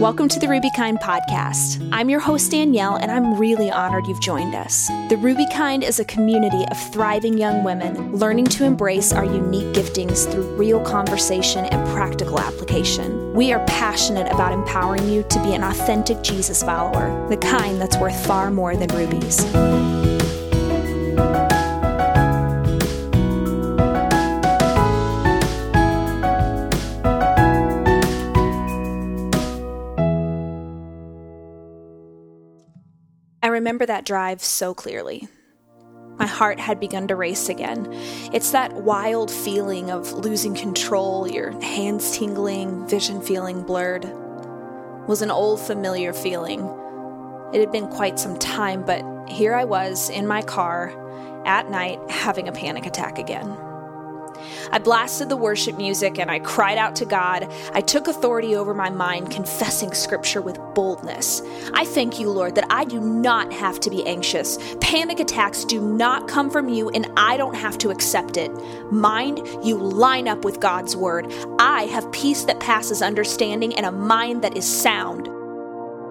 Welcome to the Rubykind podcast. I'm your host, Danielle, and I'm really honored you've joined us. The Rubykind is a community of thriving young women learning to embrace our unique giftings through real conversation and practical application. We are passionate about empowering you to be an authentic Jesus follower, the kind that's worth far more than rubies. I remember that drive so clearly. My heart had begun to race again. It's that wild feeling of losing control, your hands tingling, vision feeling blurred. It was an old familiar feeling. It had been quite some time, but here I was in my car at night having a panic attack again. I blasted the worship music and I cried out to God. I took authority over my mind, confessing scripture with boldness. I thank you, Lord, that I do not have to be anxious. Panic attacks do not come from you, and I don't have to accept it. Mind, you line up with God's word. I have peace that passes understanding and a mind that is sound.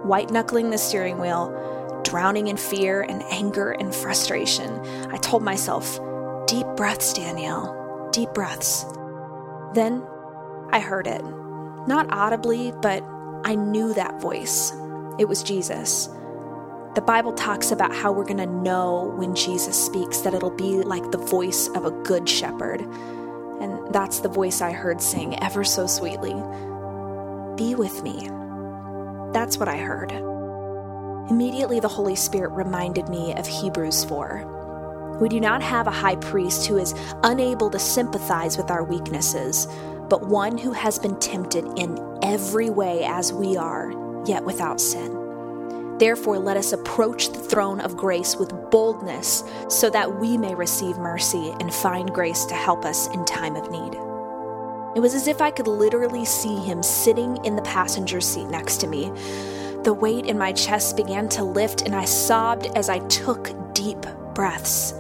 White knuckling the steering wheel, drowning in fear and anger and frustration, I told myself, Deep breaths, Danielle deep breaths. Then I heard it. Not audibly, but I knew that voice. It was Jesus. The Bible talks about how we're going to know when Jesus speaks that it'll be like the voice of a good shepherd. And that's the voice I heard sing ever so sweetly Be with me. That's what I heard. Immediately, the Holy Spirit reminded me of Hebrews 4. We do not have a high priest who is unable to sympathize with our weaknesses, but one who has been tempted in every way as we are, yet without sin. Therefore, let us approach the throne of grace with boldness so that we may receive mercy and find grace to help us in time of need. It was as if I could literally see him sitting in the passenger seat next to me. The weight in my chest began to lift, and I sobbed as I took deep breaths.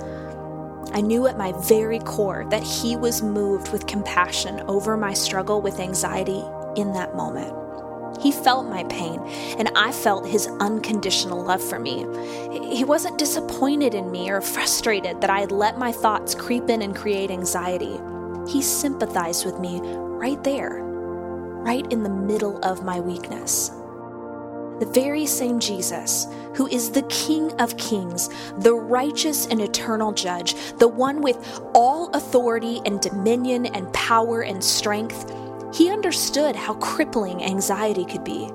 I knew at my very core that He was moved with compassion over my struggle with anxiety in that moment. He felt my pain, and I felt his unconditional love for me. He wasn't disappointed in me or frustrated that I had let my thoughts creep in and create anxiety. He sympathized with me right there, right in the middle of my weakness the very same Jesus, who is the King of Kings, the righteous and eternal Judge, the one with all authority and dominion and power and strength, he understood how crippling anxiety could be.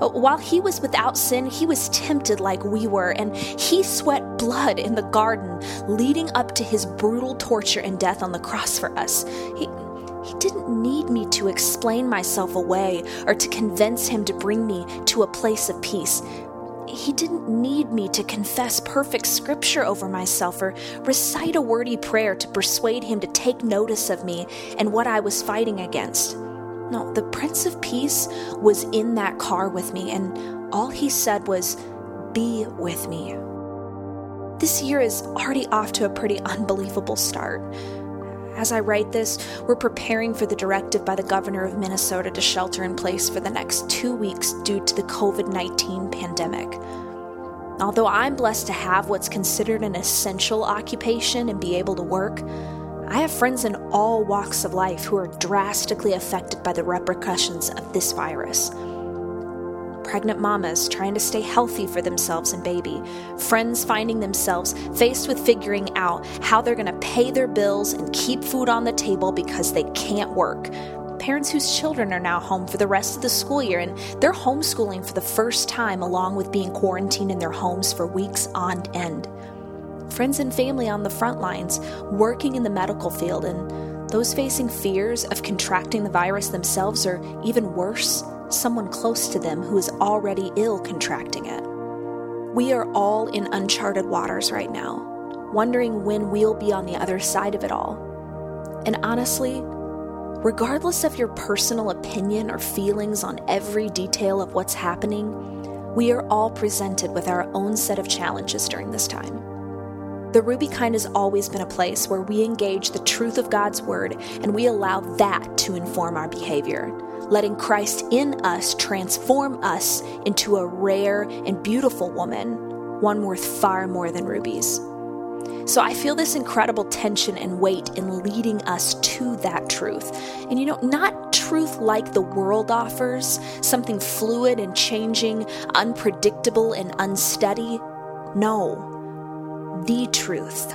While he was without sin, he was tempted like we were, and he sweat blood in the garden leading up to his brutal torture and death on the cross for us. He, he didn't need me to explain myself away or to convince him to bring me to a place of peace. He didn't need me to confess perfect scripture over myself or recite a wordy prayer to persuade him to take notice of me and what I was fighting against. No, the Prince of Peace was in that car with me, and all he said was, Be with me. This year is already off to a pretty unbelievable start. As I write this, we're preparing for the directive by the governor of Minnesota to shelter in place for the next two weeks due to the COVID 19 pandemic. Although I'm blessed to have what's considered an essential occupation and be able to work, I have friends in all walks of life who are drastically affected by the repercussions of this virus pregnant mamas trying to stay healthy for themselves and baby, friends finding themselves faced with figuring out how they're going to pay their bills and keep food on the table because they can't work. Parents whose children are now home for the rest of the school year and they're homeschooling for the first time, along with being quarantined in their homes for weeks on end. Friends and family on the front lines, working in the medical field, and those facing fears of contracting the virus themselves, or even worse, someone close to them who is already ill contracting it. We are all in uncharted waters right now, wondering when we'll be on the other side of it all. And honestly, regardless of your personal opinion or feelings on every detail of what's happening, We are all presented with our own set of challenges during this time. The Ruby Kind has always been a place where we engage the truth of God's Word and we allow that to inform our behavior, letting Christ in us transform us into a rare and beautiful woman, one worth far more than rubies. So I feel this incredible tension and weight in leading us to that truth. And you know, not truth like the world offers, something fluid and changing, unpredictable and unsteady. No the truth.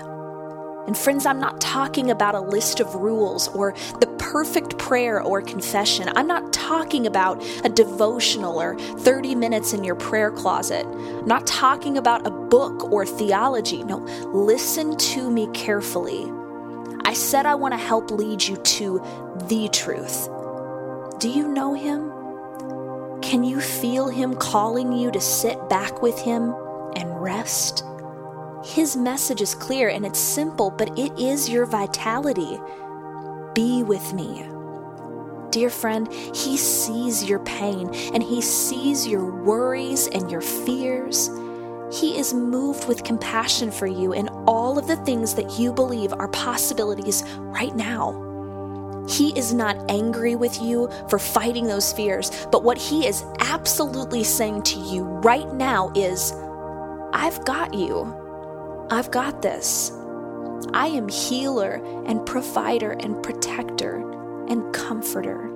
And friends, I'm not talking about a list of rules or the perfect prayer or confession. I'm not talking about a devotional or 30 minutes in your prayer closet. I'm not talking about a book or theology. No, listen to me carefully. I said I want to help lead you to the truth. Do you know him? Can you feel him calling you to sit back with him and rest? His message is clear and it's simple, but it is your vitality. Be with me. Dear friend, He sees your pain and He sees your worries and your fears. He is moved with compassion for you and all of the things that you believe are possibilities right now. He is not angry with you for fighting those fears, but what He is absolutely saying to you right now is, I've got you. I've got this. I am healer and provider and protector and comforter.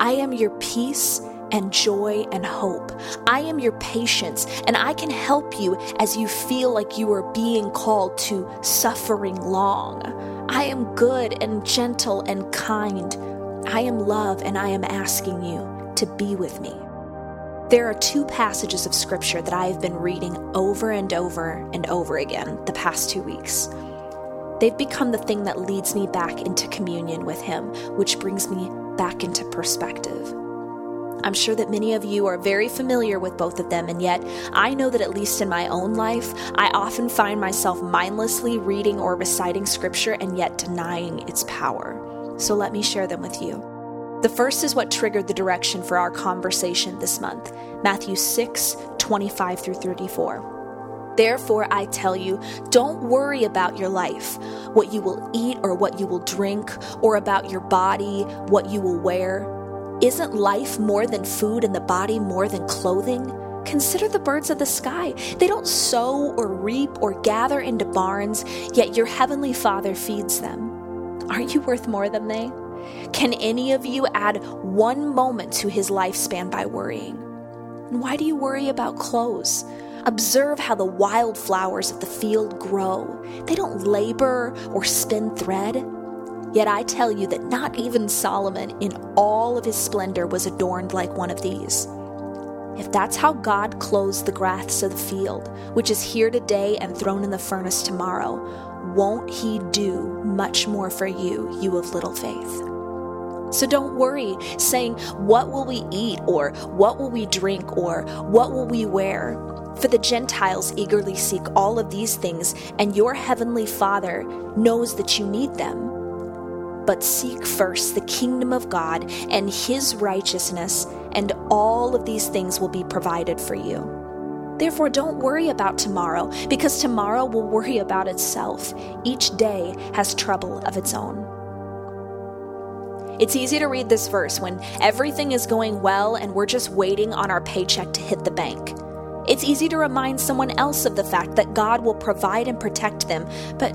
I am your peace and joy and hope. I am your patience, and I can help you as you feel like you are being called to suffering long. I am good and gentle and kind. I am love, and I am asking you to be with me. There are two passages of scripture that I have been reading over and over and over again the past two weeks. They've become the thing that leads me back into communion with Him, which brings me back into perspective. I'm sure that many of you are very familiar with both of them, and yet I know that at least in my own life, I often find myself mindlessly reading or reciting scripture and yet denying its power. So let me share them with you. The first is what triggered the direction for our conversation this month Matthew 6 25 through 34. Therefore, I tell you, don't worry about your life, what you will eat or what you will drink, or about your body, what you will wear. Isn't life more than food and the body more than clothing? Consider the birds of the sky. They don't sow or reap or gather into barns, yet your heavenly Father feeds them. Aren't you worth more than they? Can any of you add one moment to his lifespan by worrying? And why do you worry about clothes? Observe how the wildflowers of the field grow. They don't labor or spin thread. Yet I tell you that not even Solomon, in all of his splendor, was adorned like one of these. If that's how God clothes the grass of the field, which is here today and thrown in the furnace tomorrow, won't He do much more for you, you of little faith? So don't worry saying, What will we eat? or What will we drink? or What will we wear? For the Gentiles eagerly seek all of these things, and your heavenly Father knows that you need them. But seek first the kingdom of God and his righteousness, and all of these things will be provided for you. Therefore, don't worry about tomorrow, because tomorrow will worry about itself. Each day has trouble of its own. It's easy to read this verse when everything is going well and we're just waiting on our paycheck to hit the bank. It's easy to remind someone else of the fact that God will provide and protect them, but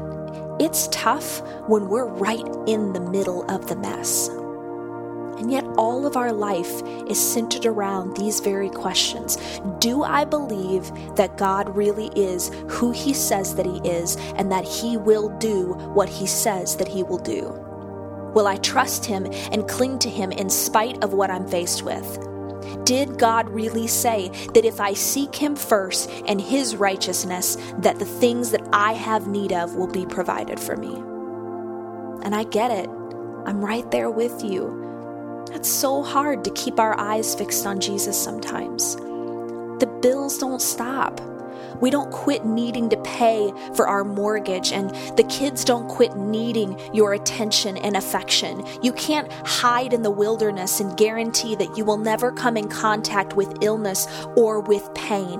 it's tough when we're right in the middle of the mess. And yet, all of our life is centered around these very questions Do I believe that God really is who He says that He is and that He will do what He says that He will do? Will I trust Him and cling to Him in spite of what I'm faced with? Did God really say that if I seek Him first and His righteousness, that the things that I have need of will be provided for me? And I get it. I'm right there with you. It's so hard to keep our eyes fixed on Jesus sometimes. The bills don't stop. We don't quit needing to pay for our mortgage, and the kids don't quit needing your attention and affection. You can't hide in the wilderness and guarantee that you will never come in contact with illness or with pain.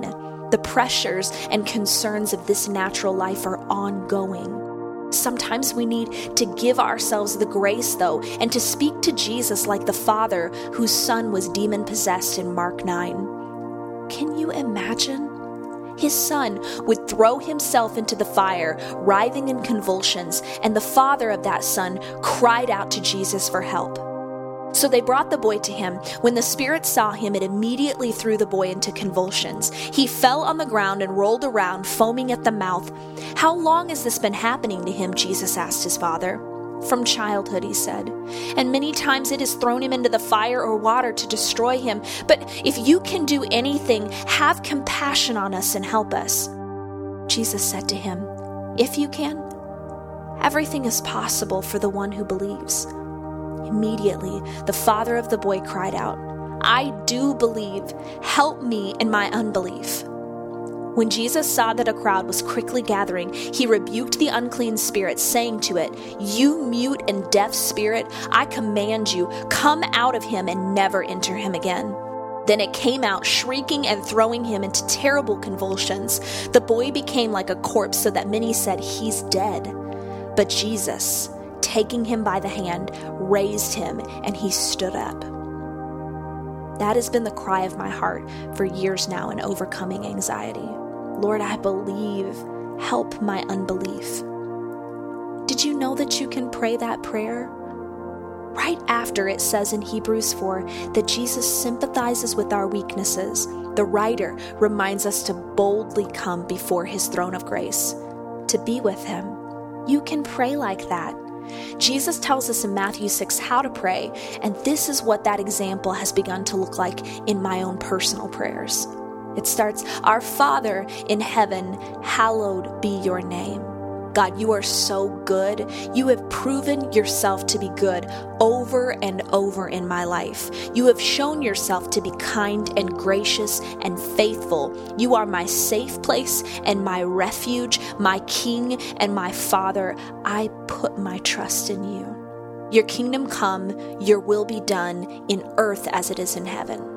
The pressures and concerns of this natural life are ongoing. Sometimes we need to give ourselves the grace, though, and to speak to Jesus like the Father whose Son was demon possessed in Mark 9. Can you imagine? His son would throw himself into the fire, writhing in convulsions, and the father of that son cried out to Jesus for help. So they brought the boy to him. When the spirit saw him, it immediately threw the boy into convulsions. He fell on the ground and rolled around, foaming at the mouth. How long has this been happening to him? Jesus asked his father. From childhood, he said. And many times it has thrown him into the fire or water to destroy him. But if you can do anything, have compassion on us and help us. Jesus said to him, If you can, everything is possible for the one who believes. Immediately, the father of the boy cried out, I do believe. Help me in my unbelief. When Jesus saw that a crowd was quickly gathering, he rebuked the unclean spirit, saying to it, You mute and deaf spirit, I command you, come out of him and never enter him again. Then it came out, shrieking and throwing him into terrible convulsions. The boy became like a corpse, so that many said, He's dead. But Jesus, taking him by the hand, raised him, and he stood up. That has been the cry of my heart for years now in overcoming anxiety. Lord, I believe. Help my unbelief. Did you know that you can pray that prayer? Right after it says in Hebrews 4 that Jesus sympathizes with our weaknesses, the writer reminds us to boldly come before his throne of grace, to be with him. You can pray like that. Jesus tells us in Matthew 6 how to pray, and this is what that example has begun to look like in my own personal prayers. It starts, Our Father in heaven, hallowed be your name. God, you are so good. You have proven yourself to be good over and over in my life. You have shown yourself to be kind and gracious and faithful. You are my safe place and my refuge, my King and my Father. I put my trust in you. Your kingdom come, your will be done in earth as it is in heaven.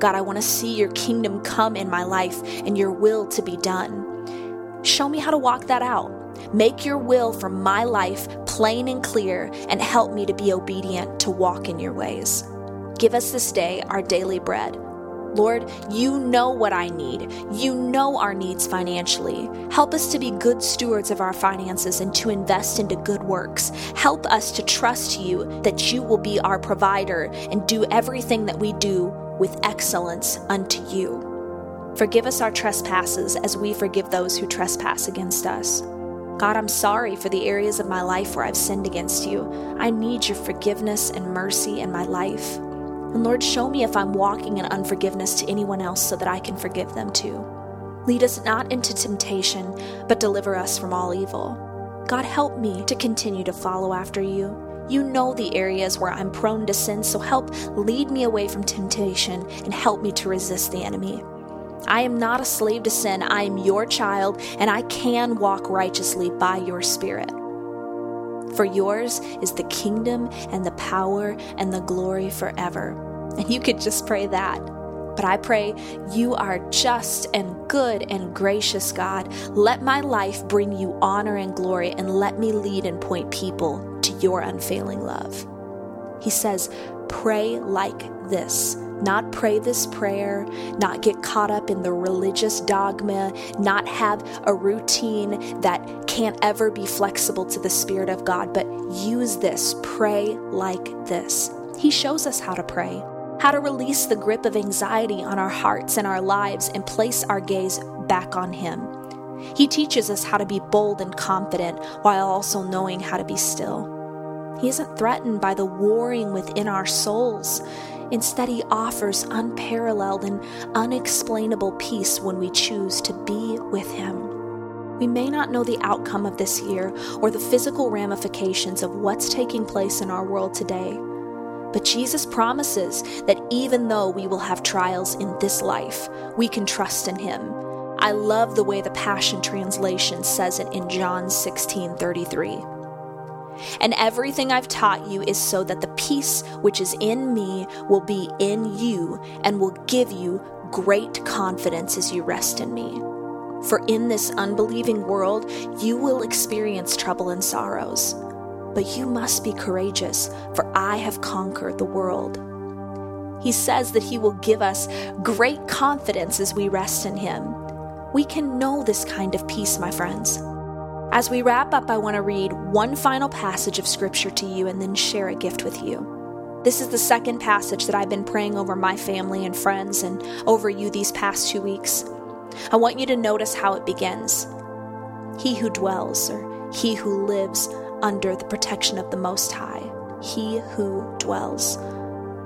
God, I want to see your kingdom come in my life and your will to be done. Show me how to walk that out. Make your will for my life plain and clear and help me to be obedient to walk in your ways. Give us this day our daily bread. Lord, you know what I need. You know our needs financially. Help us to be good stewards of our finances and to invest into good works. Help us to trust you that you will be our provider and do everything that we do with excellence unto you. Forgive us our trespasses as we forgive those who trespass against us. God, I'm sorry for the areas of my life where I've sinned against you. I need your forgiveness and mercy in my life. And Lord, show me if I'm walking in unforgiveness to anyone else so that I can forgive them too. Lead us not into temptation, but deliver us from all evil. God, help me to continue to follow after you. You know the areas where I'm prone to sin, so help lead me away from temptation and help me to resist the enemy. I am not a slave to sin. I am your child, and I can walk righteously by your Spirit. For yours is the kingdom and the power and the glory forever. And you could just pray that. But I pray you are just and good and gracious God. Let my life bring you honor and glory, and let me lead and point people to your unfailing love. He says, pray like this. Not pray this prayer, not get caught up in the religious dogma, not have a routine that can't ever be flexible to the Spirit of God, but use this. Pray like this. He shows us how to pray, how to release the grip of anxiety on our hearts and our lives and place our gaze back on Him. He teaches us how to be bold and confident while also knowing how to be still. He isn't threatened by the warring within our souls. Instead, He offers unparalleled and unexplainable peace when we choose to be with Him. We may not know the outcome of this year or the physical ramifications of what's taking place in our world today, But Jesus promises that even though we will have trials in this life, we can trust in Him. I love the way the Passion Translation says it in John 16 33. And everything I've taught you is so that the peace which is in me will be in you and will give you great confidence as you rest in me. For in this unbelieving world, you will experience trouble and sorrows. But you must be courageous, for I have conquered the world. He says that He will give us great confidence as we rest in Him. We can know this kind of peace, my friends. As we wrap up, I want to read one final passage of Scripture to you and then share a gift with you. This is the second passage that I've been praying over my family and friends and over you these past two weeks. I want you to notice how it begins. He who dwells, or he who lives under the protection of the Most High. He who dwells.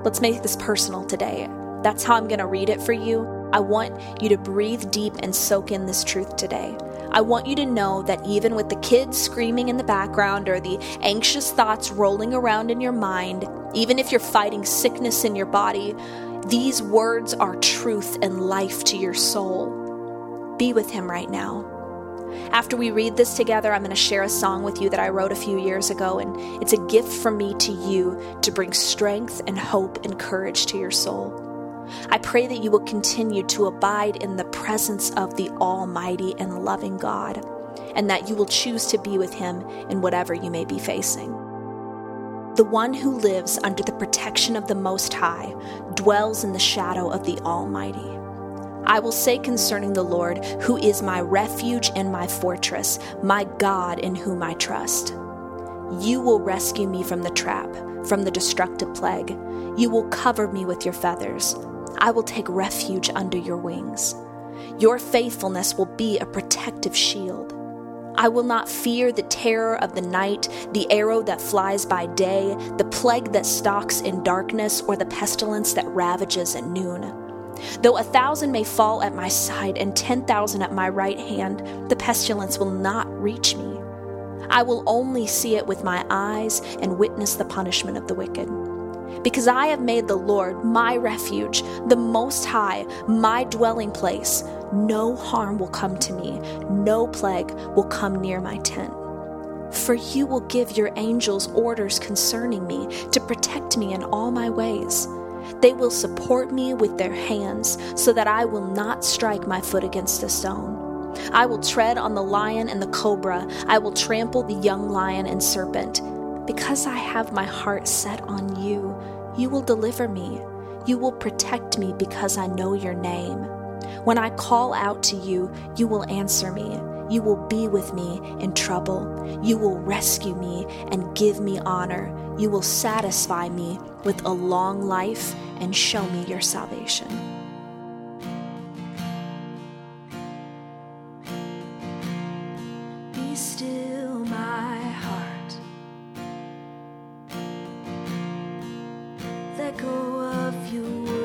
Let's make this personal today. That's how I'm going to read it for you. I want you to breathe deep and soak in this truth today. I want you to know that even with the kids screaming in the background or the anxious thoughts rolling around in your mind, even if you're fighting sickness in your body, these words are truth and life to your soul. Be with Him right now. After we read this together, I'm going to share a song with you that I wrote a few years ago, and it's a gift from me to you to bring strength and hope and courage to your soul. I pray that you will continue to abide in the presence of the Almighty and loving God, and that you will choose to be with Him in whatever you may be facing. The one who lives under the protection of the Most High dwells in the shadow of the Almighty. I will say concerning the Lord, who is my refuge and my fortress, my God in whom I trust. You will rescue me from the trap, from the destructive plague. You will cover me with your feathers. I will take refuge under your wings. Your faithfulness will be a protective shield. I will not fear the terror of the night, the arrow that flies by day, the plague that stalks in darkness, or the pestilence that ravages at noon. Though a thousand may fall at my side and ten thousand at my right hand, the pestilence will not reach me. I will only see it with my eyes and witness the punishment of the wicked. Because I have made the Lord my refuge, the Most High, my dwelling place, no harm will come to me, no plague will come near my tent. For you will give your angels orders concerning me to protect me in all my ways. They will support me with their hands so that I will not strike my foot against a stone. I will tread on the lion and the cobra. I will trample the young lion and serpent. Because I have my heart set on you, you will deliver me. You will protect me because I know your name. When I call out to you, you will answer me. You will be with me in trouble. You will rescue me and give me honor. You will satisfy me with a long life and show me your salvation. Be still, my heart. Let go of your